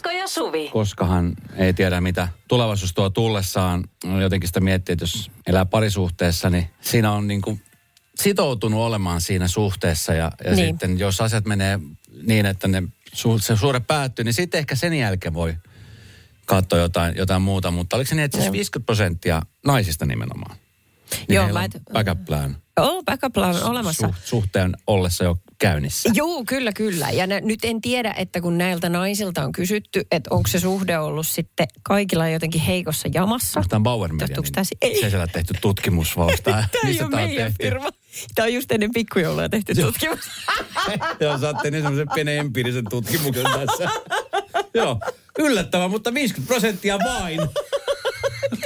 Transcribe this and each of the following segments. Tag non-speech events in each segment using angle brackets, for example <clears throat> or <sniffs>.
Esko ja Suvi. koskahan ei tiedä mitä tulevaisuus tuo tullessaan. Jotenkin sitä miettii, että jos elää parisuhteessa, niin siinä on niin kuin sitoutunut olemaan siinä suhteessa. Ja, ja Niin. sitten jos asiat menee niin, että ne, su, se suhde päättyy, niin sitten ehkä sen jälkeen voi katsoa jotain, jotain muuta. Mutta oliko se niin, että siis Joo. 50 prosenttia naisista nimenomaan? Niin Joo, mä et- Oh, backup plan on olemassa. Suh, suhteen ollessa jo käynnissä. Joo, kyllä, kyllä. Ja nä, nyt en tiedä, että kun näiltä naisilta on kysytty, että onko se suhde ollut sitten kaikilla jotenkin heikossa jamassa. Onko tämä Bauer Media? Ei. Se siellä tehty tutkimus <laughs> tää- Tämä ei mistä ole tää on tehty? firma. Tämä on just ennen pikkujoulua tehty tutkimus. <laughs> Joo, saatte niin semmoisen pienen empiirisen tutkimuksen tässä. <laughs> Joo, yllättävää, mutta 50 prosenttia vain.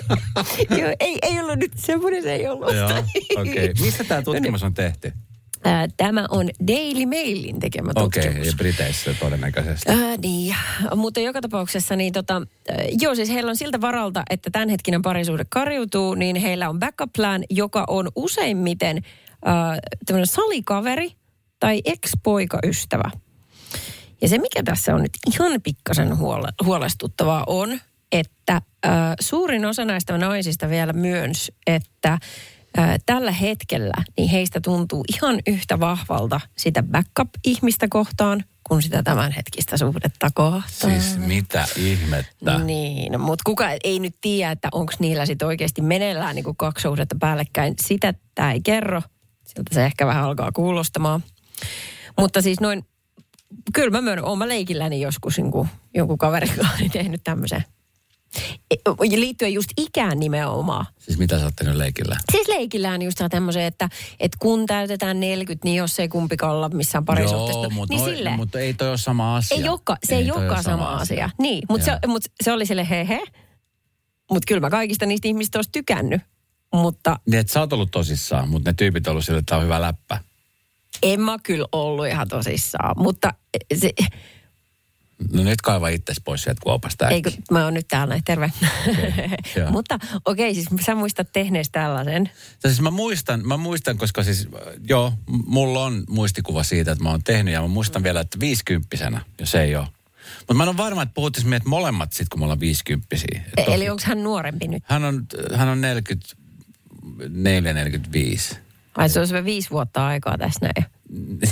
<laughs> Joo, ei, ei ollut nyt semmoinen, se ei ollut. Joo, okei. Okay. Mistä tämä tutkimus on tehty? Tämä on Daily Mailin tekemä Okei, tutkimus. okay, ja Briteissä todennäköisesti. Äh, niin, mutta joka tapauksessa niin tota, joo siis heillä on siltä varalta, että tämänhetkinen parisuhde kariutuu, niin heillä on backup plan, joka on useimmiten äh, tämmöinen salikaveri tai ex-poikaystävä. Ja se, mikä tässä on nyt ihan pikkasen huole, huolestuttavaa on, että äh, suurin osa näistä naisista vielä myönsi, että äh, tällä hetkellä niin heistä tuntuu ihan yhtä vahvalta sitä backup-ihmistä kohtaan kuin sitä tämänhetkistä suhdetta kohtaan. Siis mitä ihmettä? Niin, mutta kuka ei nyt tiedä, että onko niillä sitten oikeasti meneillään niin kaksi suhdetta päällekkäin. Sitä tämä ei kerro. Siltä se ehkä vähän alkaa kuulostamaan. Mutta siis noin, kyllä mä myönnän, oon mä leikilläni joskus niin jonkun kaverin kanssa niin tehnyt tämmöisen. Liittyen just ikään nimenomaan. Siis mitä sä oot tehnyt leikillä? Siis leikillään just saa tämmöisen, että, että kun täytetään 40, niin jos ei kumpikaan olla missään parisuhteessa. Joo, mutta, niin silleen. mutta ei toi ole sama asia. Ei joka, se ei, toi olekaan ole sama asia. Niin, mutta se, mut se oli sille he he. Mutta kyllä mä kaikista niistä ihmistä olisi tykännyt. Mutta Niin, että sä oot ollut tosissaan, mutta ne tyypit on ollut sille, että tää on hyvä läppä. en mä kyllä ollut ihan tosissaan. Mutta se, No nyt kaiva itses pois sieltä kuopasta. ei kun mä oon nyt täällä, terve. joo. <laughs> mutta okei, siis sä muistat tehneestä tällaisen. Ja siis mä muistan, mä muistan, koska siis, joo, mulla on muistikuva siitä, että mä oon tehnyt ja mä muistan vielä, että viisikymppisenä, jos ei ole. Mutta mä en ole varma, että puhuttiin meidät molemmat sit, kun me ollaan viisikymppisiä. E- Eli onko hän nuorempi nyt? Hän on, hän on 44, 45. Ai se on se viisi vuotta aikaa tässä näin. <laughs>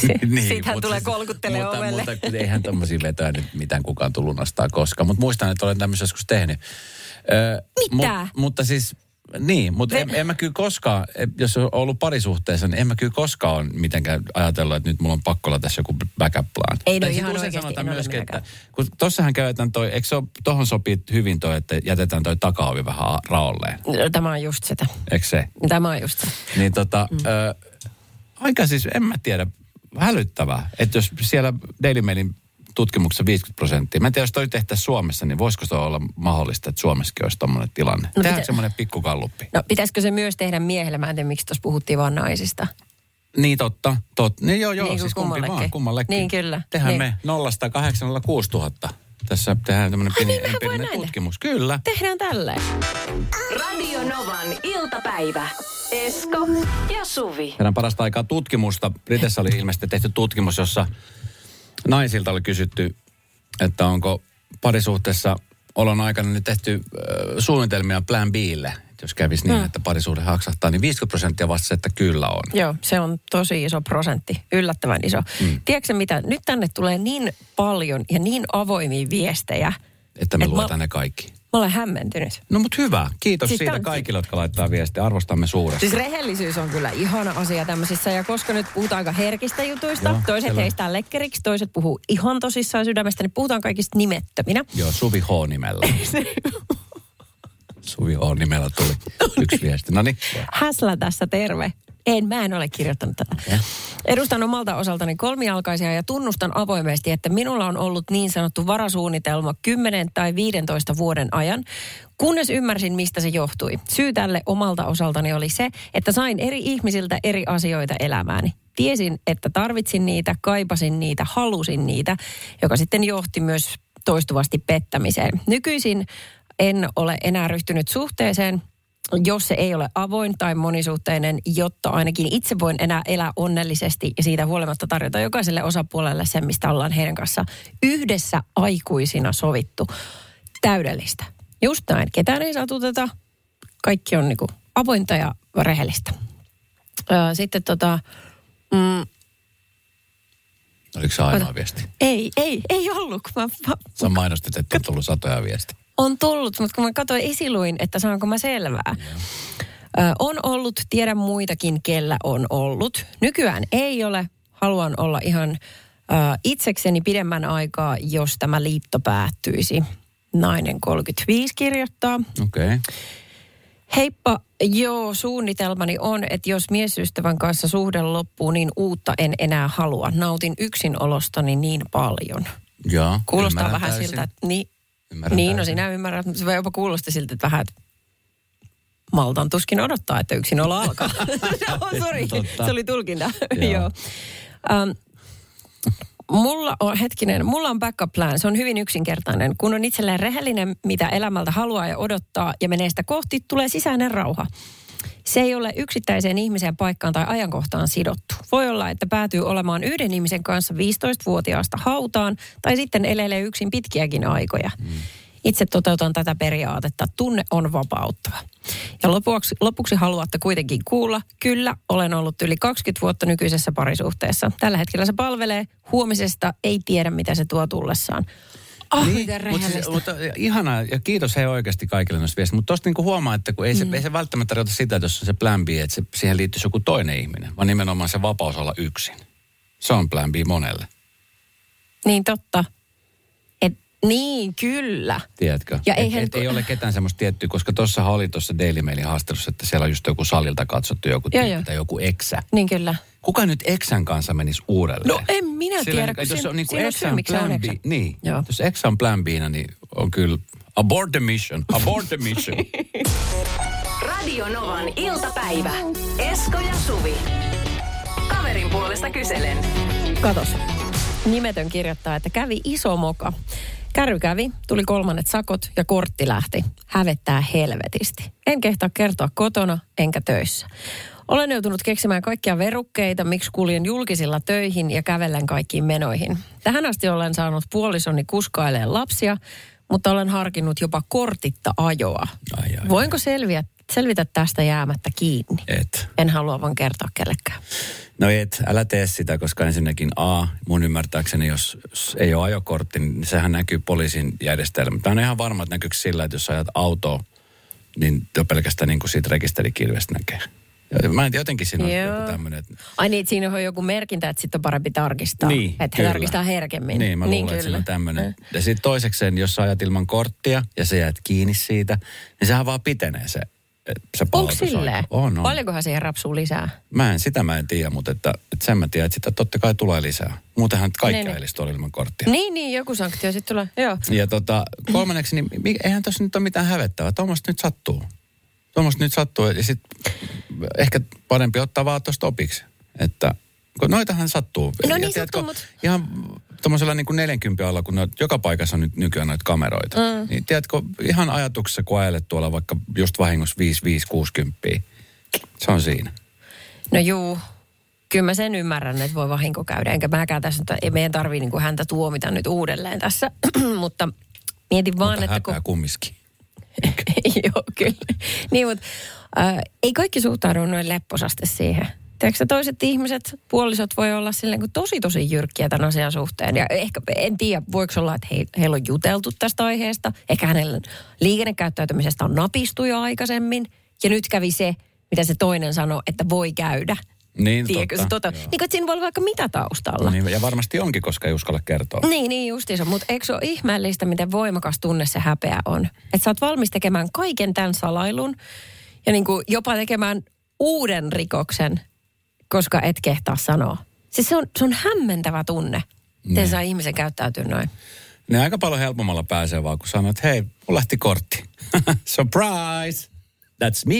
Siitä hän mut tulee kolkuttelee mutta, ovelle. Mutta kun eihän tommosia vetoja nyt mitään kukaan tullut lunastaa koskaan. Mutta muistan, että olen tämmöisen joskus tehnyt. Ö, Mitä? mutta siis, niin, mutta en, en mä kyllä koskaan, e- jos on ollut parisuhteessa, niin en mä kyllä koskaan ole mitenkään ajatellut, että nyt mulla on pakko olla tässä joku backup plan. Ei, no ihan usein oikeasti sanotaan myöskin, että kun tossahan käytetään toi, eikö se ole, tohon sopii hyvin toi, että jätetään toi takaovi vähän raolleen. No, Tämä on just sitä. Eikö se? Tämä on just se. Niin tota, mm. ö, aika siis, en mä tiedä, hälyttävää. Että jos siellä Daily Mailin tutkimuksessa 50 prosenttia, mä en tiedä, jos toi tehtäisiin Suomessa, niin voisiko se olla mahdollista, että Suomessakin olisi tommonen tilanne? No, Tehdään pitä- semmoinen pikkukalluppi. No pitäisikö se myös tehdä miehelle? Mä en tiedä, miksi tuossa puhuttiin vaan naisista. Niin totta, totta. Niin joo, joo, Niin siis kumpi kummallekin. vaan, kummallekin. Niin, kyllä. Tehdään Niin. me 0 806 000. Tässä tehdään tämmöinen pieni niin, empiirinen tutkimus. Kyllä. Tehdään tälleen. Radio Novan iltapäivä. Esko ja Suvi. Tehdään parasta aikaa tutkimusta. Britessä oli ilmeisesti tehty tutkimus, jossa naisilta oli kysytty, että onko parisuhteessa olon aikana nyt tehty äh, suunnitelmia plan Bille. Että jos kävisi niin, Mm. että parisuhde haksahtaa, niin 50 prosenttia vastasi, että kyllä on. Joo, se on tosi iso prosentti. Yllättävän iso. Mm. Tiedätkö mitä? Nyt tänne tulee niin paljon ja niin avoimia viestejä. Että me Et luetaan mä- ne kaikki. Mä olen hämmentynyt. No mutta hyvä. Kiitos Siis siitä tää on- kaikille, jotka laittaa viestiä. Arvostamme suuresti. Siis rehellisyys on kyllä ihana asia tämmöisissä. Ja koska nyt puhutaan aika herkistä jutuista, Joo, toiset selvä. heistää lekkeriksi, toiset puhuu ihan tosissaan sydämestä, niin puhutaan kaikista nimettöminä. Joo, Suvi H-nimellä. <laughs> Suvi H-nimellä tuli yksi viesti. No niin. Häslä tässä terve. En, mä en ole kirjoittanut tätä. Edustan omalta osaltani kolmijalkaisia ja tunnustan avoimesti, että minulla on ollut niin sanottu varasuunnitelma 10 tai 15 vuoden ajan, kunnes ymmärsin, mistä se johtui. Syy tälle omalta osaltani oli se, että sain eri ihmisiltä eri asioita elämääni. Tiesin, että tarvitsin niitä, kaipasin niitä, halusin niitä, joka sitten johti myös toistuvasti pettämiseen. Nykyisin en ole enää ryhtynyt suhteeseen, jos se ei ole avoin tai monisuhteinen, jotta ainakin itse voin enää elää onnellisesti ja siitä huolimatta tarjota jokaiselle osapuolelle sen, mistä ollaan heidän kanssa yhdessä aikuisina sovittu. Täydellistä. Just näin. Ketään ei satuteta. Kaikki on niinku avointa ja rehellistä. Sitten tota, mm, Oliko se ainoa viesti? ei, ei, ei ollut. Mä, mä, Sä mainostit, että on tullut satoja viestiä. On tullut, mutta kun mä katsoin esiluin, että saanko mä selvää. Ö, on ollut, tiedän muitakin, kellä on ollut. Nykyään ei ole. Haluan olla ihan ö, itsekseni pidemmän aikaa, jos tämä liitto päättyisi. Nainen 35 kirjoittaa. Okei. Okay. Heippa, joo, suunnitelmani on, että jos miesystävän kanssa suhde loppuu, niin uutta en enää halua. Nautin yksinolostani niin paljon. Joo. Kuulostaa vähän täysin. siltä, että niin, Ymmärrän niin no täysin. sinä ymmärrät, mutta se voi jopa kuulosta siltä, että vähän, että maltan tuskin odottaa, että yksin olla alkaa. <laughs> <laughs> oh, sorry, se oli tulkinta. Joo. <laughs> Joo. Um, mulla on, hetkinen, mulla on backup plan. Se on hyvin yksinkertainen. Kun on itselleen rehellinen, mitä elämältä haluaa ja odottaa ja menee sitä kohti, tulee sisäinen rauha. Se ei ole yksittäiseen ihmiseen paikkaan tai ajankohtaan sidottu. Voi olla, että päätyy olemaan yhden ihmisen kanssa 15-vuotiaasta hautaan tai sitten elelee yksin pitkiäkin aikoja. Itse toteutan tätä periaatetta. Tunne on vapauttava. Ja lopuksi, lopuksi haluatte kuitenkin kuulla, kyllä, olen ollut yli 20 vuotta nykyisessä parisuhteessa. Tällä hetkellä se palvelee, huomisesta ei tiedä, mitä se tuo tullessaan. Oh, niin, miten mutta, siis, mutta ihanaa, ja kiitos hei oikeasti kaikille noista viestistä. Mutta tuosta niinku huomaa, että kun ei, se, mm. ei se välttämättä tarkoita sitä, että jos on se plan B, että se, siihen liittyisi joku toinen ihminen, vaan nimenomaan se vapaus olla yksin. Se on plan B monelle, Niin totta. Niin, kyllä. tiedätkö? Ja et, eihän- et, ei ole ketään semmoista tiettyä, koska tuossa oli tuossa Daily Mailin haastattelussa, että siellä on just joku salilta katsottu joku Joo, tyyppi joo. tai joku eksä. Niin kyllä. Kuka nyt eksän kanssa menisi uudelleen? No en minä Sillä tiedä, niin, kun jos siinä- on niin kuin eksän plan B, niin, Joo. jos eksä on plan B, niin on kyllä abort the mission, abort the mission. <laughs> Radio Novan iltapäivä. Esko ja Suvi. Kaverin puolesta kyselen. Katos. Nimetön kirjoittaa, että kävi iso moka. Kärry kävi, tuli kolmannet sakot ja kortti lähti. Hävettää helvetisti. En kehtaa kertoa kotona enkä töissä. Olen joutunut keksimään kaikkia verukkeita, miksi kuljen julkisilla töihin ja kävellen kaikkiin menoihin. Tähän asti olen saanut puolisoni kuskaileen lapsia, mutta olen harkinnut jopa kortitta ajoa. Ai, ai, Voinko selviä, selvitä tästä jäämättä kiinni? Et. En halua vaan kertoa kellekään. No et, älä tee sitä, koska ensinnäkin A, mun ymmärtääkseni, jos jos ei ole ajokortti, niin sehän näkyy poliisin järjestelmä. Tämä on ihan varma, että näkyykö sillä, että jos ajat autoa, niin jo pelkästään niin kuin siitä rekisterikirvestä näkee. Mä en tiedä, jotenkin siinä on Joo. joku tämmöinen, että Ai niin, siinä on joku merkintä, että sitten on parempi tarkistaa. Niin, että kyllä. tarkistaa herkemmin. Niin, mä luulen, että siinä on tämmöinen. Ja sitten toisekseen, jos sä ajat ilman korttia ja sä jäät kiinni siitä, niin sehän vaan pitenee se, se Onko silleen? On, on. Paljonkohan siihen rapsuu lisää? Mä en, sitä mä en tiedä, mutta että, että sen mä tiedän, että sitä totta kai tulee lisää. Muutenhan kaikki Niin, niin. ilman korttia. Niin, niin, joku sanktio sitten tulee. Joo. Ja tota, kolmanneksi, niin mi- eihän tuossa nyt ole mitään hävettävää. Tuommoista nyt sattuu. Tuommoista nyt sattuu. Ja sitten ehkä parempi ottaa vaan tuosta opiksi. Että kun noitahan sattuu. No Ja niin tiedätkö, sattuu, mut- Ihan tuommoisella niin kuin 40 alla, kun noit, joka paikassa on nyt nykyään noita kameroita. Mm. Niin tiedätkö, ihan ajatuksessa, kun ajelet tuolla vaikka just vahingossa 5-5-60, se on siinä. No juu, kyllä mä sen ymmärrän, että voi vahinko käydä. Enkä mäkään tässä, että ei meidän tarvii niinku häntä tuomita nyt uudelleen tässä. <clears throat> mutta mietin vaan, Mutta että kun... kumminkin. <laughs> Joo, kyllä. Niin, mutta äh, ei kaikki suhtaudu noin lepposasti siihen. Tiedätkö toiset ihmiset, puolisot voi olla silleen kuin tosi tosi jyrkkiä tämän asian suhteen. Ja ehkä, en tiedä, voiko olla, että he, heillä on juteltu tästä aiheesta. Ehkä hänellä liikennekäyttäytymisestä on napistu jo aikaisemmin. Ja nyt kävi se, mitä se toinen sanoi, että voi käydä. Niin, Tiedätkö, se totta. tota, niin kuin, siinä voi olla vaikka mitä taustalla. Niin, ja varmasti onkin, koska ei uskalla kertoa. Niin, niin justiinsa. Mutta eikö se ole ihmeellistä, miten voimakas tunne se häpeä on? Että sä oot valmis tekemään kaiken tämän salailun ja niin kuin jopa tekemään uuden rikoksen koska et kehtaa sanoa. Siis se on, se on hämmentävä tunne, miten Niin. saa ihmisen käyttäytyä noin. Ne aika paljon helpommalla pääsee vaan, kun sanoo, että hei, mulla lähti kortti. <laughs> Surprise! That's me!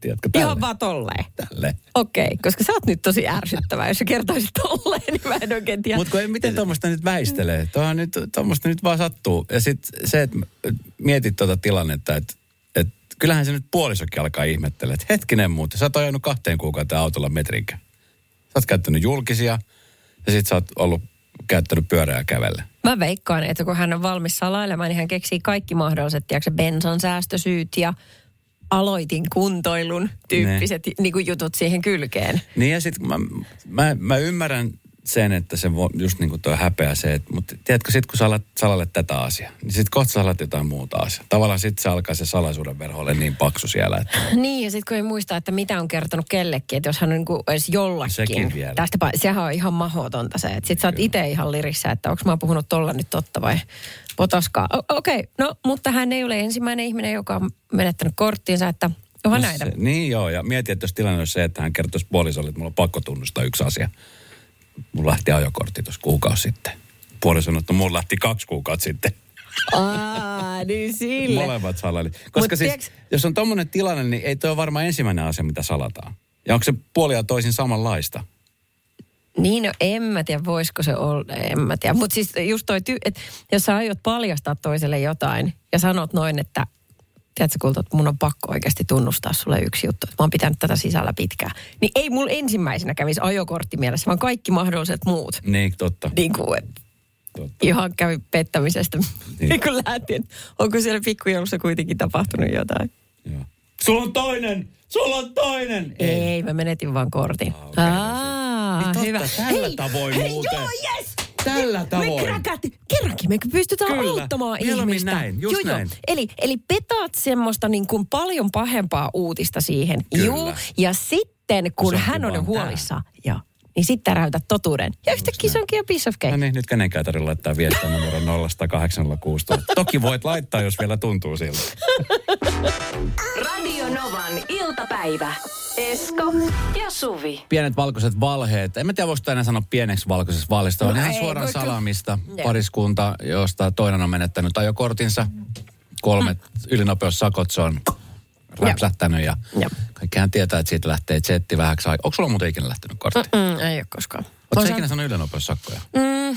Tiedätkö, tälle. Ihan vaan tolleen. tälle. Okei, okay, koska sä oot nyt tosi ärsyttävä. Jos sä kertoisit tolleen, niin mä en oikein tiedä. Mutta miten tuommoista nyt väistelee? Tuohan nyt, tuommoista nyt vaan sattuu. Ja sitten se, että mietit tuota tilannetta, että et, kyllähän se nyt puolisokin alkaa ihmettelemään, että hetkinen muuten, sä oot ajanut kahteen kuukauteen autolla metrinkä. Sä oot käyttänyt julkisia ja sit sä oot ollut käyttänyt pyörää kävellä. Mä veikkaan, että kun hän on valmis salailemaan, niin hän keksii kaikki mahdolliset, tiedätkö, bensan säästösyyt ja aloitin kuntoilun tyyppiset niin kuin jutut siihen kylkeen. Niin ja sitten mä, mä, mä, ymmärrän sen, että se voi, just niin kuin tuo häpeä se, että, mutta tiedätkö, sit kun sä alat salalle tätä asiaa, niin sitten kohta sä alat jotain muuta asiaa. Tavallaan sitten se alkaa se salaisuuden verho olla niin paksu siellä, että <sniffs> Niin, ja sitten kun ei muista, että mitä on kertonut kellekin, että jos hän on niin kuin edes jollakin. Sekin vielä. Tästä, sehän on ihan mahdotonta se, että sit sä oot itse ihan lirissä, että onko mä puhunut tolla nyt totta vai potaskaa. Okei, okay, no mutta hän ei ole ensimmäinen ihminen, joka on menettänyt korttiinsa, että onhan No näitä. Se, niin joo, ja mieti, että jos tilanne olisi se, että hän kertoisi puolisolle, että mulla on pakko tunnustaa yksi asia. Mulla lähti ajokortti tuossa kuukausi sitten. Puoliso sanoi, että mulla lähti kaksi kuukautta sitten. Aa, niin sille. Molemmat salaili. Koska Mut siis, tiiäks- jos on tommonen tilanne, niin ei toi ole varmaan ensimmäinen asia, mitä salataan. Ja onko se puolia toisin samanlaista? Niin, no en mä tiedä, voisiko se olla, en mä tiedä. Mutta siis just toi, ty- että jos sä aiot paljastaa toiselle jotain ja sanot noin, että tiedätkö kulta, että mun on pakko oikeasti tunnustaa sulle yksi juttu, että mä oon pitänyt tätä sisällä pitkään. Niin ei mulla ensimmäisenä kävisi ajokortti mielessä, vaan kaikki mahdolliset muut. Niin, totta. Niin kuin, että totta. ihan kävi pettämisestä. Niin. <laughs> Niin kuin lähtien. Onko siellä pikkujoulussa kuitenkin tapahtunut jotain? Joo. Sulla on toinen! Sulla on toinen! Ei, ei mä menetin vaan kortin. Ah, okei, Aa, Niin totta, hyvä. tällä tavoin hei, muuten. Joo, yes! Tällä Me tavoin. kräkäti. Kerrankin me pystytään Kyllä. auttamaan Mieluummin ihmistä. näin, just joo, näin. Joo. Eli, eli petaat semmoista niin kuin paljon pahempaa uutista siihen. Kyllä. Juu. Ja sitten, kun Se hän on huolissaan, joo, niin sitten täräytät totuuden. Ja yhtäkkiä se onkin jo piece of No cake. niin, nyt kenenkään tarvitse laittaa viestiä numero 0806. Toki voit laittaa, jos vielä tuntuu siltä. Radio Novan iltapäivä. Esko ja Suvi. Pienet valkoiset valheet. En mä tiedä, voiko enää sanoa pieneksi valkoisesta valista. On No ihan ei, suoraan salamista. Joo. Pariskunta, josta toinen on menettänyt ajokortinsa. Kolmet ylinopeussakot se on räpsähtänyt ja Joo. kaikkihan tietää, että siitä lähtee jetti vähäksi aikaa. Onko sulla muuten ikinä lähtenyt kortti? Mm, ei ole koskaan. Oletko sä ikinä sanonut ylinopeussakkoja? Mm,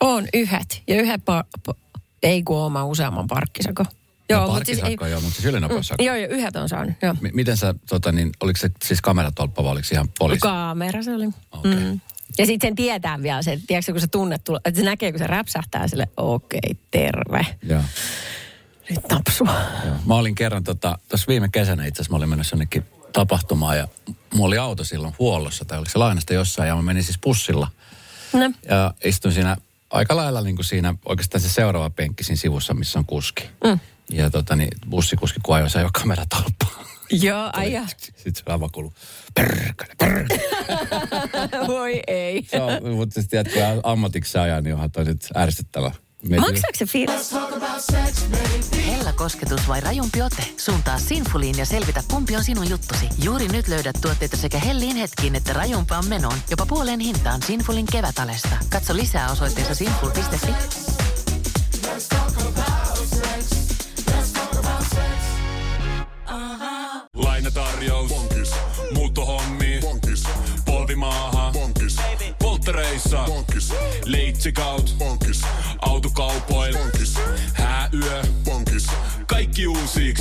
on yhdet. Ja yhdet, pa- pa- ei kun oma useamman parkkisako. Joo, no, mutta siis ei, joo, mutta siis ylinopeussakko. Joo, joo, yhdet on saanut, joo. M- miten sä, tota, niin, oliko se siis kameratolppa vai oliko se ihan poliisi? Kamera se oli. Okei. Mm. Ja sitten sen tietää vielä se, tiedätkö, kun se tunnet, tulla- että se näkee, kun se räpsähtää sille, okei, okay, terve. Joo. Nyt napsua. Joo. Mä olin kerran tuossa tota, viime kesänä itse asiassa, mä olin menossa jonnekin tapahtumaan ja mulla oli auto silloin huollossa tai oliko se lainasta jossain ja mä menin siis bussilla. No. Ja istuin siinä aika lailla niin kuin siinä oikeastaan se seuraava penkki siinä sivussa, missä on kuski. Mm. Ja tota niin, bussikuski kun ajoi, se ajoi kameratolppaa. Joo, ai ja. Sitten se aivan kuuluu, perkele, perkele. <laughs> Voi ei. Se on, mutta siis tiedät, kun ammatiksi ajaa, niin onhan toi nyt ärsyttävä. Maksaako se fiilis? Hella kosketus vai rajumpi ote? Suuntaa Sinfuliin ja selvitä, kumpi on sinun juttusi. Juuri nyt löydät tuotteita sekä hellin hetkiin että rajumpaan menoon. Jopa puoleen hintaan Sinfulin kevätalesta. Katso lisää osoitteessa sinful.fi. Leitsikaut. Bonkis. Autokaupoil. Bonkis. Hääyö. Bonkis. Kaikki uusi.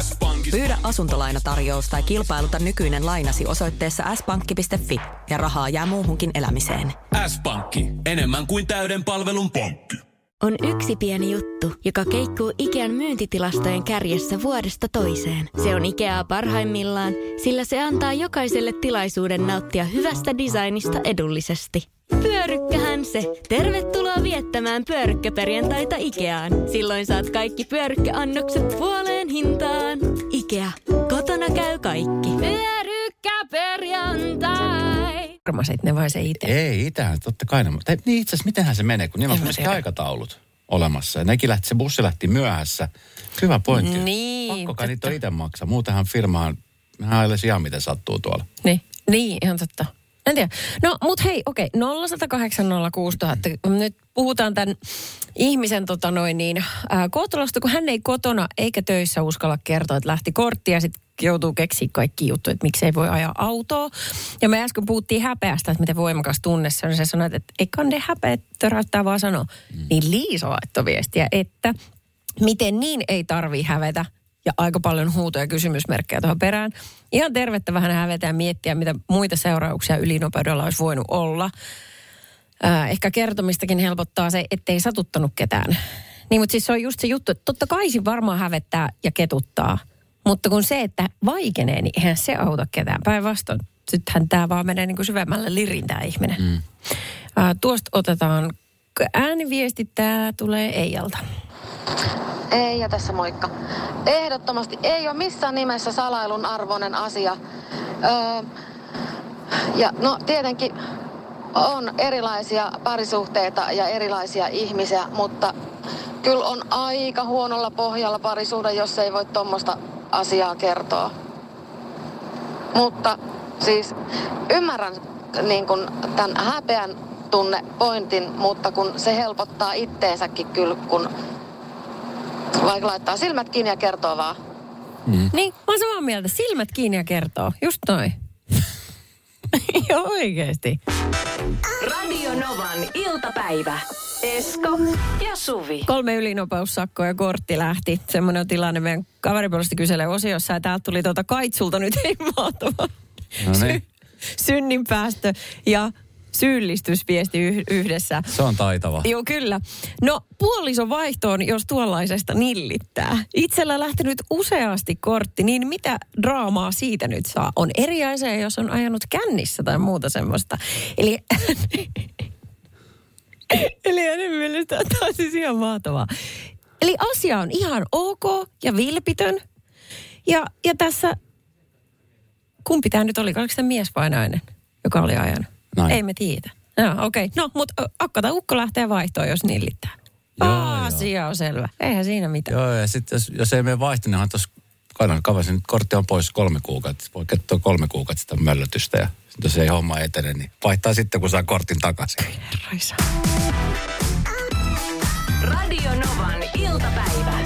S-pankki. Pyydä asuntolainatarjous tai kilpailuta nykyinen lainasi osoitteessa s-pankki.fi ja rahaa jää muuhunkin elämiseen. S-pankki. Enemmän kuin täyden palvelun pankki. On yksi pieni juttu, joka keikkuu Ikean myyntitilastojen kärjessä vuodesta toiseen. Se on Ikeaa parhaimmillaan, sillä se antaa jokaiselle tilaisuuden nauttia hyvästä designista edullisesti. Pyörykkähän se! Tervetuloa viettämään pyörykkäperjantaita Ikeaan. Silloin saat kaikki pyörykkäannokset puoleen hintaan. Ikea. Kotona käy kaikki. Pyörykkäperjantai! Armasit ne vai se itse? Ei, itähän, totta kai. ne- Tai, niin itse asiassa, mitenhän se menee, kun niillä on myöskin aikataulut olemassa. Ja nekin lähti, se bussi lähti myöhässä. Hyvä pointti. Niin, Pakko kai niitä on itse maksaa. Muutenhan firmaan, hän ihan miten sattuu tuolla. Niin. Niin, ihan totta. En tiedä. No, mut hei, okei, 0806000. Nyt puhutaan tämän ihmisen tota noin niin, ää, kohtalosta, kun hän ei kotona eikä töissä uskalla kertoa, että lähti kortti ja sitten joutuu keksiä kaikki juttuja, että miksei voi ajaa autoa. Ja me äsken puhuttiin häpeästä, että miten voimakas tunne se on. Se sanoi, että ei kande häpeä, töräyttää vaan sanoa. Mm. Niin Liisa laittoi viestiä, että miten niin ei tarvii hävetä. Ja aika paljon huutoja ja kysymysmerkkejä tuohon perään. Ihan tervettä vähän hävetä ja miettiä, mitä muita seurauksia ylinopeudella olisi voinut olla. Ää, ehkä kertomistakin helpottaa se, ettei satuttanut ketään. Niin, mutta siis se on just se juttu, että totta kai se varmaan hävettää ja ketuttaa. Mutta kun se, että vaikenee, niin eihän se auta ketään. Päinvastoin, sittenhän tämä vaan menee niin kuin syvemmälle lirin tämä ihminen. Mm. Ää, tuosta otetaan ääniviesti, tämä tulee Eijalta. Ei, ja tässä moikka. Ehdottomasti ei ole missään nimessä salailun arvoinen asia. Öö, ja no tietenkin on erilaisia parisuhteita ja erilaisia ihmisiä, mutta kyllä on aika huonolla pohjalla parisuhde, jos ei voi tuommoista asiaa kertoa. Mutta siis ymmärrän niin kun, tämän häpeän tunne pointin, mutta kun se helpottaa itteensäkin kyllä, kun vaikka laittaa silmät kiinni ja kertoo vaan. Niin, mä oon samaa mieltä. Silmät kiinni ja kertoo. Just noin. <laughs> Joo, oikeesti. Radio Novan iltapäivä. Esko ja Suvi. Kolme ylinopeussakkoa ja kortti lähti. Semmoinen on tilanne meidän kaveripuolesta kyselee osiossa. Ja täältä tuli tuota kaitsulta nyt <laughs> ei mahtava No niin. synninpäästö ja syyllistysviesti yh- yhdessä. Se on taitava. Joo, kyllä. No, puolison vaihtoon, jos tuollaisesta nillittää. Itsellä lähtenyt useasti kortti, niin mitä draamaa siitä nyt saa? On eri asia, jos on ajanut kännissä tai muuta semmoista. Eli, <laughs> eli hänen mielestä tämä on siis ihan mahtavaa. Eli asia on ihan ok ja vilpitön. Ja, ja tässä, kumpi tämä nyt oli? Oliko se mies vai nainen, joka oli ajanut? Nainen. Ei me tiedä. Joo, okei. Okay. No, mutta akka tai ukko lähtee vaihtoon, jos nillittää. Joo, Asia on selvä. Eihän siinä mitään. Joo, ja sitten jos, jos ei mene vaihto, niin tuossa kanan kavasin, nyt kortti on pois kolme kuukautta. Voi katsoa kolme kuukautta sitä möllötystä ja jos ei homma etene, niin vaihtaa sitten, kun saa kortin takaisin. Raisa. Radio Novan iltapäivä.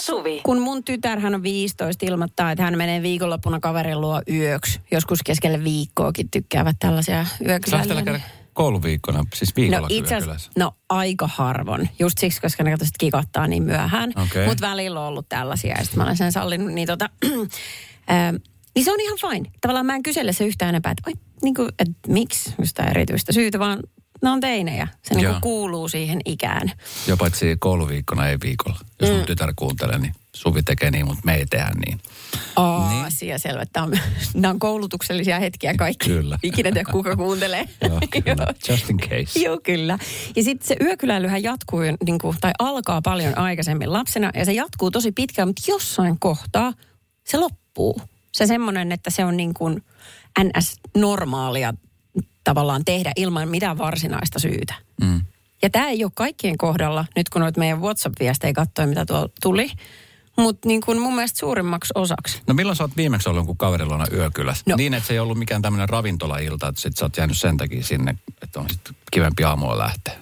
Suvi. Kun mun tytär, hän on 15, ilmoittaa, että hän menee viikonloppuna kaverin luo yöksi. Joskus keskelle viikkoakin tykkäävät tällaisia käydä kouluviikkona, siis viikolla No itse asiassa, kylässä? no aika harvoin. Just siksi, koska ne katsoivat kikottaa niin myöhään. Okei. Mutta välillä on ollut tällaisia ja sitten mä olen sen sallinut. Niin, tota, <clears throat> ää, niin se on ihan fine. Tavallaan mä en kysele se yhtään enempää, että, oi, niin kuin, että miksi sitä erityistä syytä, vaan ne on teinejä. Se niin kuuluu siihen ikään. Jo paitsi kouluviikkona, ei viikolla. Jos mm. mun tytär kuuntelee, niin Suvi tekee niin, mutta me ei tehdä niin. Oh, Niin. asia selvä. Tämä on, <laughs> nämä on koulutuksellisia hetkiä kaikki. Kyllä. <laughs> Ikinä tiedä, kuka kuuntelee. <laughs> Joo, kyllä. Just in case. Joo, kyllä. Ja sitten se yökyläilyhän jatkuu, niin kuin, tai alkaa paljon aikaisemmin lapsena, ja se jatkuu tosi pitkään, mutta jossain kohtaa se loppuu. Se semmoinen, että se on niin kuin NS-normaalia tavallaan tehdä ilman mitään varsinaista syytä. Mm. Ja tämä ei ole kaikkien kohdalla, nyt kun noit meidän WhatsApp-viestejä katsoi, mitä tuolla tuli, mutta niin kuin mun mielestä suurimmaksi osaksi. No milloin sä oot viimeksi ollut jonkun kaverin luona yökylässä? No. Niin, että se ei ollut mikään tämmöinen ravintolailta, että sit sä oot jäänyt sen takia sinne, että on sit kivempi aamulla lähteä. Et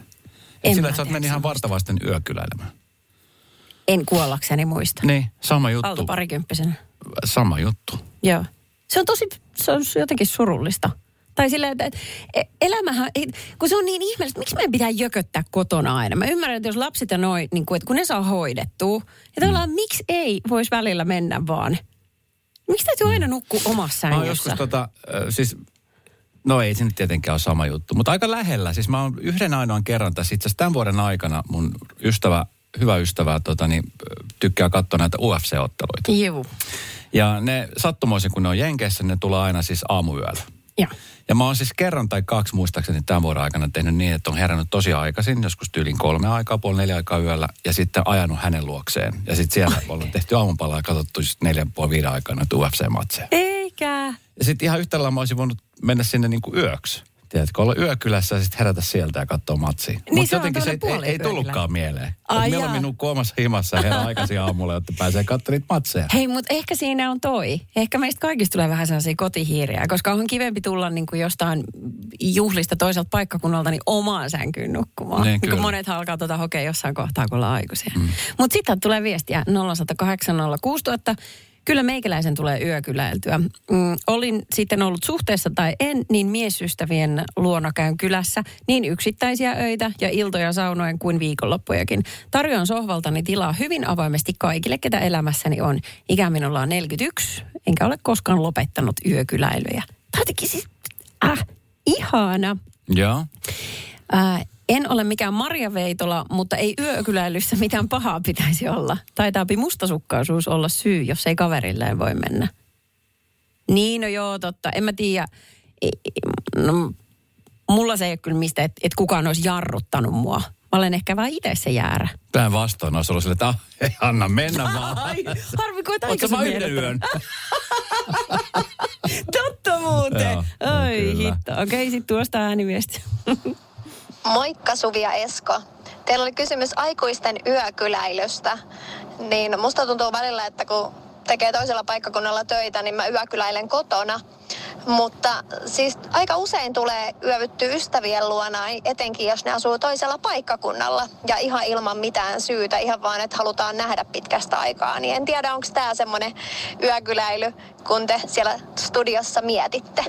En sillä, että sä oot mennyt ihan semmoista. vartavasten yökyläilemään. En kuollakseni muista. Niin, sama juttu. Alta parikymppisenä. Sama juttu. Joo. Se on tosi, se on jotenkin surullista. Tai silleen, että e- elämähän, kun se on niin ihmeellistä, miksi meidän pitää jököttää kotona aina? Mä ymmärrän, että jos lapset ja noin, niin kuin, että kun ne saa hoidettua, ja tavallaan miksi ei voisi välillä mennä vaan? Miksi täytyy aina nukkua omassa Mä oon sängyssä? joskus tota, siis, no ei se nyt tietenkään ole sama juttu, mutta aika lähellä. Siis mä oon yhden ainoan kerran tässä itse asiassa tämän vuoden aikana mun ystävä, hyvä ystävä, tota, niin, tykkää katsoa näitä UFC-otteluita. Juu. Ja ne sattumoisin, kun ne on Jenkeissä, ne tulee aina siis aamuyöllä. Joo. Ja mä oon siis kerran tai kaksi muistaakseni tämän vuoden aikana tehnyt niin, että on herännyt tosi aikaisin, joskus tyylin kolme aikaa, puoli neljä aikaa yöllä, ja sitten ajanut hänen luokseen. Ja sitten siellä ollaan tehty aamupalaa ja katsottu sitten neljän puoli viiden aikaa noita UFC-matseja. Eikä. Ja sitten ihan yhtä lailla mä olisin voinut mennä sinne niin kuin yöksi. Tiedätkö, olla yökylässä ja sitten herätä sieltä ja katsoa matsia. Niin, Mutta on jotenkin se ei, ei, tullutkaan mieleen. Ai Ai jaa. mieluummin nukkuu omassa himassa herää aikaisin aamulla, jotta pääsee katsomaan niitä matseja. Hei, mutta ehkä siinä on toi. Ehkä meistä kaikista tulee vähän sellaisia kotihiiriä, koska on kivempi tulla niin kuin jostain juhlista toiselta paikkakunnalta niin omaan sänkyyn nukkumaan. Niin, Niin, kyllä. monet alkaa tuota hokea jossain kohtaa, kun ollaan aikuisia. Mm. Mutta sitten tulee viestiä 0108 06000. Kyllä meikäläisen tulee yökyläiltyä. Mm, olin sitten ollut suhteessa tai en, niin miesystävien luona käyn kylässä niin yksittäisiä öitä ja iltoja saunoen kuin viikonloppujakin. Tarjoan sohvaltani tilaa hyvin avoimesti kaikille, ketä elämässäni on. Ikä minulla on 41, enkä ole koskaan lopettanut yökyläilyjä. Tämä siis, äh, ihana. Joo. Ää, en ole mikään Maria Veitola, mutta ei yökyläilyssä mitään pahaa pitäisi olla. Taitaapi mustasukkaisuus olla syy, jos ei kaverilleen voi mennä. Niin, no joo, totta. En mä tiedä. No, mulla se ei ole kyllä mistä, että et kukaan olisi jarruttanut mua. Mä olen ehkä vaan itse se jäärä. Päin vastoin olisi ollut silleen, että ah, ei, anna mennä vaan. Ai, harvi kuin Oletko mä yhden yön? <laughs> Totta muuten. Joo, Ai no hitto. Okei, okay, sitten tuosta ääniviesti. <laughs> Moikka Suvi ja Esko. Teillä oli kysymys aikuisten yökyläilystä. Niin musta tuntuu välillä, että kun tekee toisella paikkakunnalla töitä, niin mä yökyläilen kotona. Mutta siis aika usein tulee yövytty ystävien luona, etenkin jos ne asuu toisella paikkakunnalla. Ja ihan ilman mitään syytä, ihan vaan, että halutaan nähdä pitkästä aikaa. Niin en tiedä, onko tämä semmoinen yökyläily, kun te siellä studiossa mietitte.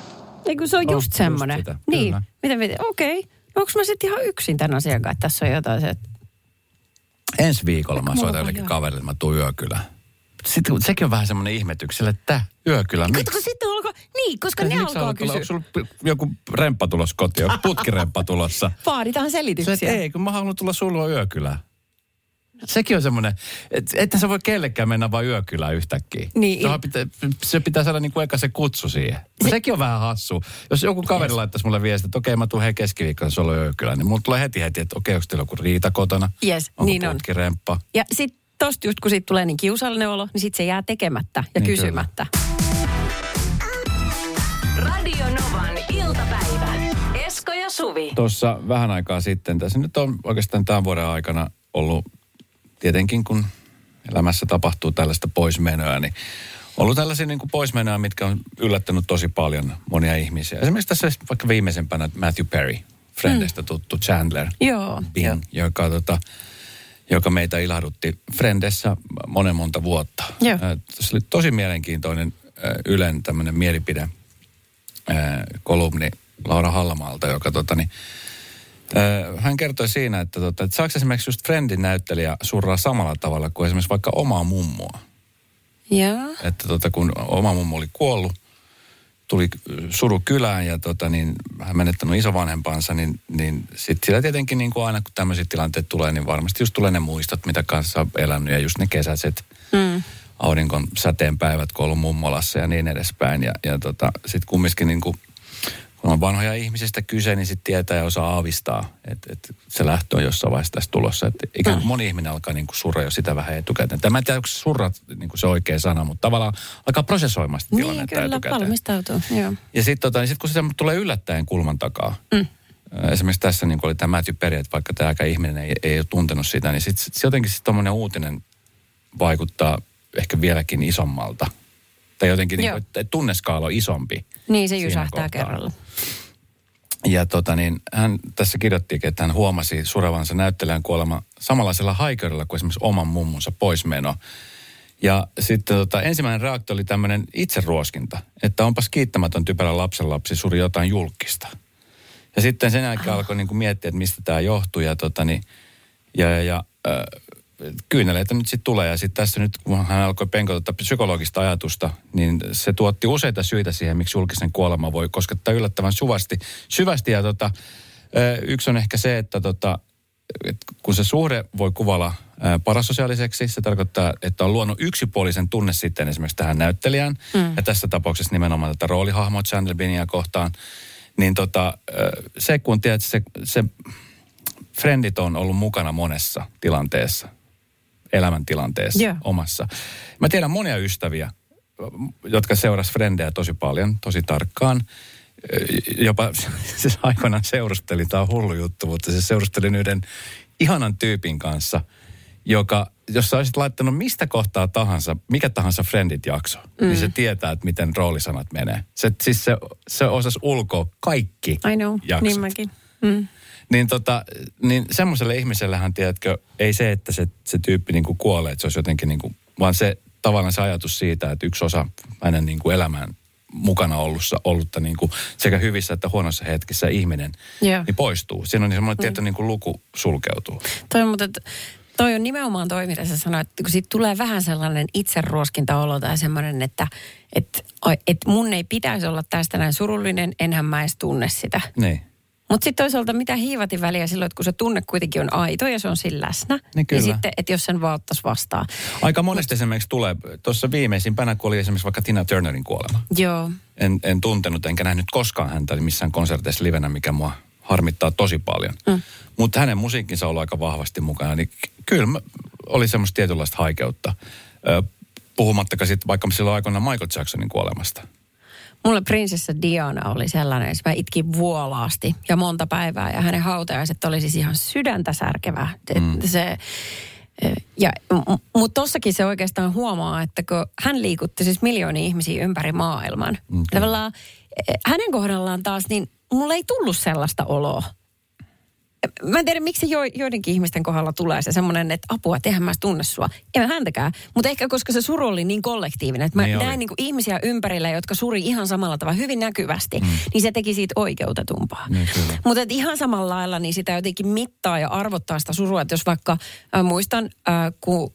Ei kun se on just semmoinen. Niin. Miten, miten, okei. Okay. Onko mä sitten ihan yksin tämän asian kanssa, että tässä on jotain se, että Ensi viikolla mä soitan jollekin kaverille, mä tuun yökylään. Sitten sekin on vähän semmoinen ihmetyksellä, että yökylä, miksi? Katsoko sitten alkaa, niin, koska ne alkaa kysyä. Onko sulla joku remppa tulossa kotiin, putkiremppa tulossa? Vaaditaan Se, selityksiä. että ei, kun mä haluan tulla sulla yökylään. Sekin on semmoinen, että että sä voi kellekään mennä vaan yökylään yhtäkkiä. Niin. Sehän pitää, se pitää saada niin kuin eka se kutsu siihen. Se... Sekin on vähän hassu. Jos joku kaveri yes. laittaisi mulle viesti, että okei mä tuun hei keskiviikkona sulla yökylään, niin mulla tulee heti heti, että okei onko teillä joku riita kotona? Yes, onko niin on. putkiremppa? Ja sitten tosta just kun siitä tulee niin kiusallinen olo, niin sitten se jää tekemättä ja Niin kysymättä. Radio Novan iltapäivä. Esko ja Suvi. Tuossa vähän aikaa sitten, tässä nyt on oikeastaan tämän vuoden aikana ollut, tietenkin kun elämässä tapahtuu tällaista poismenoa, niin ollut tällaisia niin kuin poismenoja, mitkä on yllättänyt tosi paljon monia ihmisiä. Esimerkiksi tässä vaikka viimeisempänä Matthew Perry, Friendestä tuttu Chandler Joo. Bing, joka, tota, joka meitä ilahdutti Frendessä monen monta vuotta. Joo. Tässä oli tosi mielenkiintoinen Ylen tämmöinen mielipide kolumni Laura Hallamaalta, joka tota, niin, hän kertoi siinä, että, tota, että saako esimerkiksi just Friendin näyttelijä surraa samalla tavalla kuin esimerkiksi vaikka omaa mummoa. Joo. Että tota, kun oma mummo oli kuollut, tuli suru kylään ja tota, niin, hän menettänyt isovanhempansa, niin, niin sitten siellä tietenkin niin kuin aina kun tämmöisiä tilanteita tulee, niin varmasti just tulee ne muistot, mitä kanssa on elänyt ja just ne kesäiset Mm. auringon säteen päivät, kun on ollut mummolassa ja niin edespäin. Ja, ja tota, sitten kumminkin niin kuin, kun on vanhoja ihmisistä kyse, niin sitten tietää ja osaa aavistaa, että, että se lähtö on jossain vaiheessa tässä tulossa. Että ikään kuin moni ihminen alkaa niin kuin surra jo sitä vähän etukäteen. Tämä en tiedä, onko surrat niin kuin se oikea sana, mutta tavallaan alkaa prosessoimaan sitä Niin, tilannetta kyllä, etukäteen. valmistautuu. Joo. Ja sitten tota, niin sit kun se tulee yllättäen kulman takaa, mm. esimerkiksi tässä niin oli tämä Matthew Perry, että vaikka tämä aika ihminen ei, ei ole tuntenut sitä, niin sitten sit jotenkin sitten tuommoinen uutinen vaikuttaa ehkä vieläkin isommalta. Tai jotenkin, niin kuin, että tunneskaala on isompi. Niin se jysähtää kerralla. Ja tota niin, hän tässä kirjoittikin, että hän huomasi surevansa näyttelijän kuolema samanlaisella haikörillä kuin esimerkiksi oman mummonsa poismeno. Ja sitten tota, ensimmäinen reaktio oli tämmöinen itseruoskinta, että onpas kiittämätön typerä lapsenlapsi suri jotain julkista. Ja sitten sen jälkeen alkoi niin kuin miettiä, että mistä tämä johtuu ja, tota, niin, ja, ja, ja äh, kyyneleitä nyt sitten tulee. Ja sitten tässä nyt, kun hän alkoi penkota tätä psykologista ajatusta, niin se tuotti useita syitä siihen, miksi julkisen kuolema voi koskettaa yllättävän syvästi. syvästi ja tota, yksi on ehkä se, että tota, et kun se suhde voi kuvalla ää, parasosiaaliseksi, se tarkoittaa, että on luonut yksipuolisen tunne sitten esimerkiksi tähän näyttelijään, mm. ja tässä tapauksessa nimenomaan tätä roolihahmoa Chandler Binnia kohtaan, niin tota, se kun tiedät, se, se friendit on ollut mukana monessa tilanteessa, elämäntilanteessa Joo. omassa. Mä tiedän monia ystäviä, jotka seurasi frendejä tosi paljon, tosi tarkkaan. jopa <laughs> siis aikoinaan seurustelin, tämä on hullu juttu, mutta se seurustelin yhden ihanan tyypin kanssa, joka, jos sä olisit laittanut mistä kohtaa tahansa, mikä tahansa Friendit-jakso, mm. niin se tietää, että miten roolisanat menee. Se, siis se, se osasi ulkoa kaikki I know, jaksot. niin mäkin. Mm. Niin, tota, niin semmoiselle ihmisellähän, tiedätkö, ei se, että se, se tyyppi niin kuin kuolee, että se olisi jotenkin niin kuin, vaan se tavallaan se ajatus siitä, että yksi osa hänen niin kuin elämään mukana ollussa, ollutta niin kuin sekä hyvissä että huonossa hetkissä ihminen, Joo. niin poistuu. Siinä on niin semmoinen tietty niin kuin luku sulkeutuu. Toi, mutta toi on nimenomaan toi, mitä sä sanoit, että kun siitä tulee vähän sellainen itseruoskintaolo tai semmoinen, että et, et mun ei pitäisi olla tästä näin surullinen, enhän mä edes tunne sitä. Niin. Mutta sitten toisaalta mitä hiivatin väliä silloin, että kun se tunne kuitenkin on aito ja se on siinä läsnä. Niin kyllä. Ja sitten, että jos sen vaan ottaisi vastaan. Aika monesti esimerkiksi tulee, tuossa viimeisimpänä, kun oli esimerkiksi vaikka Tina Turnerin kuolema. Joo. En, en tuntenut enkä nähnyt koskaan häntä missään konserteissa livenä, mikä mua harmittaa tosi paljon. Mm. Mutta hänen musiikkinsa on ollut aika vahvasti mukana, niin kyllä oli semmoista tietynlaista haikeutta. Puhumattakaan sitten vaikka silloin aikoina Michael Jacksonin kuolemasta. Mulle prinsessa Diana oli sellainen, että mä itkin vuolaasti ja monta päivää. Ja hänen hautajaiset oli siis ihan sydäntä särkevää. Mm. Se, ja, mutta tossakin se oikeastaan huomaa, että kun hän liikutti siis miljoonia ihmisiä ympäri maailman. Mm, Tavallaan eh, hänen kohdallaan taas, niin mulle ei tullut sellaista oloa. Mä en tiedä, miksi jo, joidenkin ihmisten kohdalla tulee se semmoinen, että apua, että eihän mä tunne sua. En mä häntäkään. Mutta ehkä koska se suru oli niin kollektiivinen, että mä Niin oli. näin niin ihmisiä ympärillä, jotka suri ihan samalla tavalla hyvin näkyvästi, mm. niin se teki siitä oikeutetumpaa. Niin. Mutta ihan samalla lailla niin sitä jotenkin mittaa ja arvottaa sitä surua. Että jos vaikka äh, muistan, äh, kun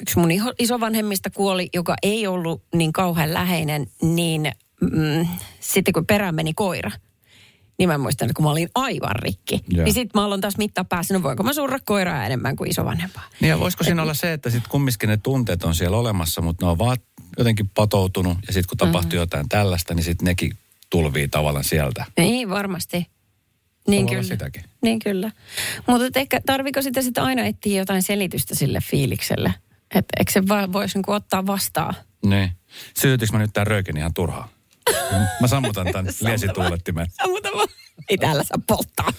yksi mun isovanhemmista kuoli, joka ei ollut niin kauhean läheinen, niin mm, sitten kun perään meni koira, niin mä muistan, että kun mä olin aivan rikki, Joo. niin sitten mä aloin taas mittaa päässä, no voinko mä surra koiraa enemmän kuin isovanhempaa. Niin ja voisiko siinä olla se, että sitten kumminkin ne tunteet on siellä olemassa, mutta ne on vaan jotenkin patoutunut ja sitten kun tapahtuu Mm. jotain tällaista, niin sitten nekin tulvii tavallaan sieltä. Niin, varmasti. Niin kyllä. sitäkin. Niin kyllä. Mutta ehkä tarviko sitä sitten aina etsiä jotain selitystä sille fiilikselle? Että eikö se vaan voisi niinku ottaa vastaan? Niin. Syytyykö mä nyt tämän röökin ihan turhaan? Mä sammutan tämän liesituulettimen. Sammuta vaan. Ei täällä saa polttaa.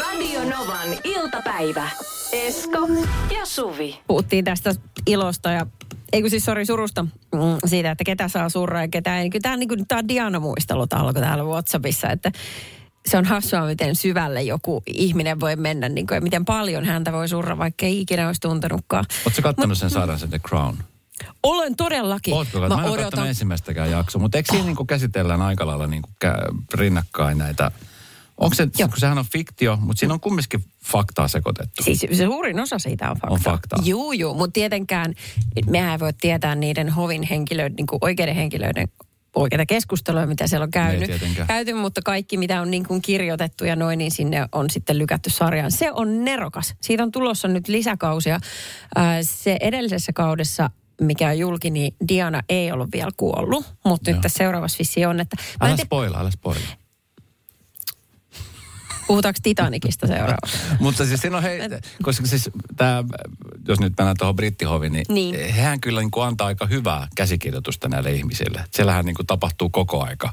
Radio Novan iltapäivä. Esko ja Suvi. Puhuttiin tästä ilosta ja ei kun siis sori surusta mm, siitä, että ketä saa surra ja ketä ei. Kyllä tämä, niin kuin, tämä on Diana-muistelut alkoi täällä Whatsappissa, että se on hassua, miten syvälle joku ihminen voi mennä, niin kuin, ja miten paljon häntä voi surra, vaikka ei ikinä olisi tuntenutkaan. Oletko kattonut sen saadaan sen The Crown? Olen todellakin. Ootko? Mä, mä en kattonut ensimmäistäkään jaksoa, mutta eikö siinä niinku käsitellään aika lailla niinku rinnakkain näitä... Onko se, kun sehän on fiktio, mutta siinä on kumminkin faktaa sekoitettu. Siis se suurin osa siitä on fakta. On faktaa. Juu, juu, mutta tietenkään mehän ei voi tietää niiden hovin henkilöiden, niin oikeiden henkilöiden oikeita keskustelua, mitä siellä on käynyt. Käyty, mutta kaikki, mitä on niin kuin kirjoitettu ja noin, niin sinne on sitten lykätty sarjaan. Se on nerokas. Siitä on tulossa nyt lisäkausia. Ää, Se edellisessä kaudessa mikä on julki, niin Diana ei ollut vielä kuollut, mutta nyt Joo. tässä seuraavassa vissi on, että... Mä Älä tiedä, spoilaa, älä spoilaa. puhutaanko Titanicista seuraavaksi? <laughs> Mutta siis siinä on hei, koska siis tämä, jos nyt mennään tuohon brittihoviin, niin, Niin. niin. hehän kyllä niin kuin antaa aika hyvää käsikirjoitusta näille ihmisille. Siellähän niin kuin tapahtuu koko aika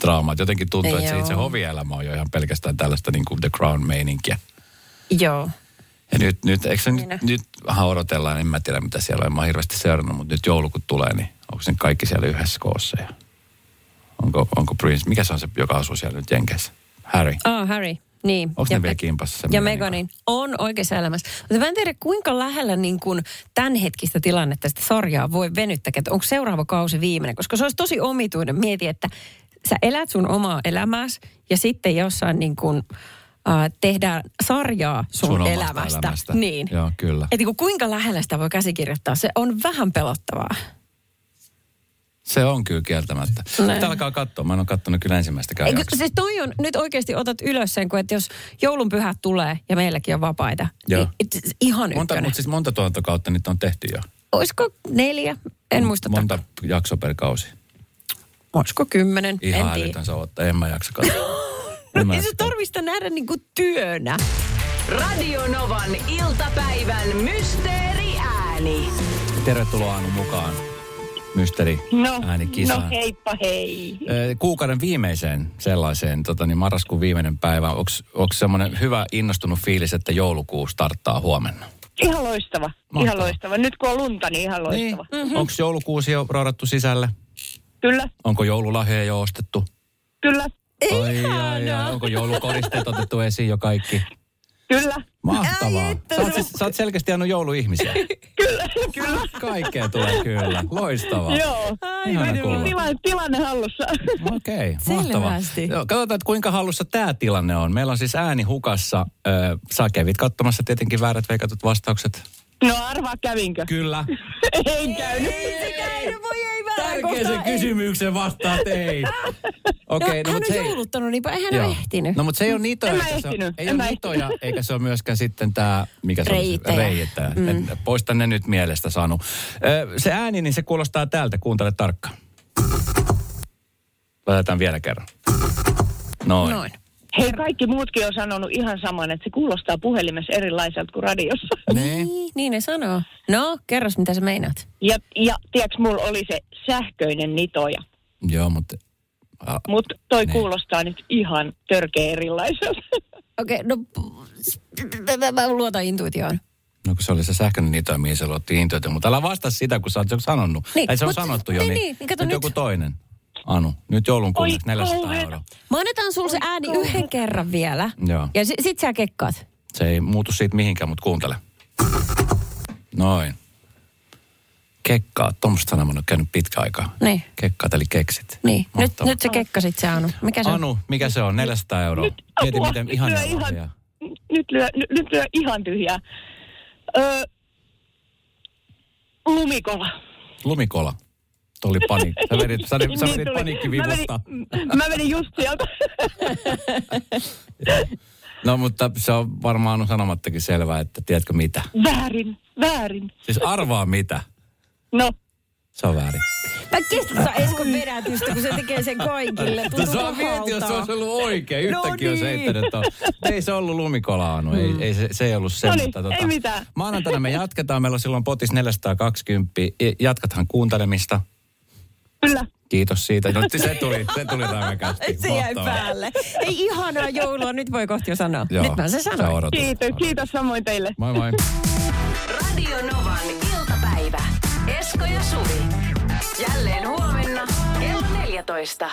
draamaa. Jotenkin tuntuu, että se Joo. itse hovielämä on jo ihan pelkästään tällaista niin kuin The Crown-meininkiä. Joo. Ja nyt, nyt eikö se nyt, Minä. nyt vähän odotellaan, en mä tiedä mitä siellä on, en mä oon hirveästi seurannut, mutta nyt joulu kun tulee, niin onko ne kaikki siellä yhdessä koossa ja onko, onko Prince, mikä se on se, joka asuu siellä nyt Jenkeissä? Harry. Ah, Harry. Niin. Onko ne vielä kimpassa? Ja semmoinen Meganin on oikeassa elämässä. Mutta mä en tiedä, kuinka lähellä niin kuin tämänhetkistä tilannetta sitä sarjaa voi venyttää, että onko seuraava kausi viimeinen. Koska se olisi tosi omituinen. Mieti, että sä elät sun omaa elämääsi ja sitten jossain niin kuin, äh, tehdään sarjaa sun, Sun elämästä. elämästä. Niin. Joo, kyllä. Et niin kuin kuinka lähellä sitä voi käsikirjoittaa, se on vähän pelottavaa. Se on kyllä kieltämättä. Näin. Mutta alkaa katsoa. Mä en ole kattonut kyllä ensimmäistäkään Eikö, siis toi on, nyt oikeasti otat ylös sen, kun että jos joulunpyhät tulee ja meilläkin on vapaita, Joo. niin it- it- ihan Monta, ykkönen. mutta siis monta tuotantokautta niitä on tehty jo. Olisiko neljä? En muista. Monta jaksoa per kausi. Olisiko kymmenen? Ihan en tiedä. se ottaa. En mä jaksa katsoa. <laughs> Mä Ei se tarvista nähdä niinku työnä. Radio Novan iltapäivän mysteeriääni. Tervetuloa Anu mukaan. Mysteri No, äänikisaan. no heippa hei. Kuukauden viimeiseen sellaiseen, tota, niin marraskuun viimeinen päivä. Onko semmoinen hyvä innostunut fiilis, että joulukuu starttaa huomenna? Ihan loistava, Mahtavaa. ihan loistava. Nyt kun on lunta, niin ihan loistava. Niin. Mm-hmm. Onko joulukuusi jo raudattu sisälle? Kyllä, Onko joululahjoja jo ostettu? kyllä, Ai, ai. Onko joulukoristeet otettu esiin jo kaikki? kyllä, Mahtavaa. Sä oot, siis, sä oot selkeästi aina jouluihmisiä. <laughs> kyllä, kyllä. Kaikkea tulee kyllä. Loistavaa. Joo, kuulla. tilanne, tilanne hallussa. Okei, okay, <laughs> mahtavaa. Joo, katsotaan, että kuinka hallussa tämä tilanne on. Meillä on siis ääni hukassa. Ö, sä kävit katsomassa tietenkin väärät veikatut vastaukset. No arvaa kävinkö? Kyllä. <laughs> En käynyt. voi ei Tärkeäseen kysymykseen vastaat ei. Okei, okay, no, hän mutta on hei. jouluttanut, niin eihän hän ole ehtinyt. No mutta se ei ole nitoja. En mä eikä se, ole, ehtinyt, ei ole nitoja, eikä se ole myöskään sitten tämä, mikä se on? Reiittäjä. Mm. Poista ne nyt mielestä, Sanu. Ö, se ääni, niin se kuulostaa täältä. Kuuntele tarkkaan. Laitetaan vielä kerran. Noin. Noin. Hei, kaikki muutkin on sanonut ihan saman, että se kuulostaa puhelimessa erilaiselta kuin radiossa. Niin. Niin, ne sanoo. No, kerros mitä sä meinaat. Ja, ja tiedätkö, mulla oli se sähköinen nitoja. Joo, mutta... a- Mutta toi Niin. kuulostaa nyt ihan törkeä erilaiselta. <laughs> Okei, no p- mä- mä luotan intuitioon. No kun se oli se sähköinen nito, mihin se luotti intuitio. Mutta älä vastaa sitä, kun sä oot jo sanonut. Niin, Ei se on mut- sanottu jo, niin, niin, niin, niin nyt, nyt. joku toinen. Anu, nyt joulun Oi, 400 kauheeta. euroa. Mä annetaan sulle se ääni yhden kerran vielä. Joo. Ja si- sit sä kekkaat. Se ei muutu siitä mihinkään, mutta kuuntele. Noin. Kekkaa, tuommoista sanaa mä oon käynyt pitkä aikaa. Niin. Kekkaat eli keksit. Niin, nyt, nyt sä kekkasit se Anu. Mikä se on? Anu, mikä se on? 400 euroa. Mieti, Apua, miten nyt ihania lyö lahjoja. nyt, lyö, nyt, nyt lyö ihan tyhjää. Öö, lumikola. Lumikola. Tuo oli paniikki. Sä vedit, sä, sä vedit Niin tuli. paniikkivivusta. Mä vedin, mä vedin just sieltä. No mutta se on varmaan sanomattakin selvää, että tiedätkö mitä. väärin, väärin. Siis arvaa mitä. No, Se on väärin. Mä kestän Eskon vedätystä, kun se tekee sen kaikille. No Tuntuu saa miettiä, jos se olisi ollut oikein. No Yhtäkkiä on niin. heittänyt tuon. Ei se ollut lumikola, Anu. Ei, ei, se, se ei ollut se. No niin, mutta, tota, ei mitään. Maanantaina me jatketaan. Meillä on silloin potis 420. Jatkathan kuuntelemista. Kyllä. Kiitos siitä. No, se tuli, se tuli räväkästi. Se jäi Mahtavaa. päälle. Ei ihanaa joulua, nyt voi kohti jo sanoa. Joo, nyt mä se sä sanoin. odotat. Kiitos, kiitos samoin teille. Moi moi. Radio Novan iltapäivä. Esko ja Suvi. Jälleen huomenna kello 14.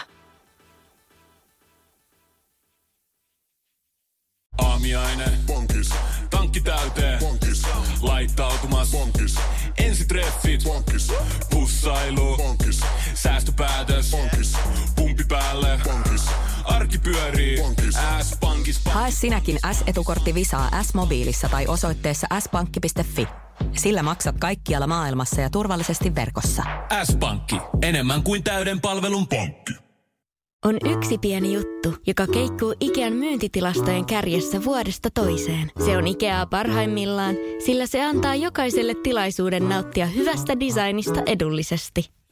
Aamiaine. Bonkis. Tankki täyteen. Bonkis. Laittautumas. Bonkis. Ensitreffit. Bonkis. Pussailu. Bonkis. Säästöpäätös. Bonkis. Pumpi päälle. Bonkis. Arki pyörii. Bonkis. S-pankis. Hae sinäkin S-etukortti Visaa S-mobiilissa tai osoitteessa s-pankki.fi. Sillä maksat kaikkialla maailmassa ja turvallisesti verkossa. S-pankki. Enemmän kuin täyden palvelun pankki. On yksi pieni juttu, joka keikkuu Ikean myyntitilastojen kärjessä vuodesta toiseen. Se on Ikeaa parhaimmillaan, sillä se antaa jokaiselle tilaisuuden nauttia hyvästä designista edullisesti.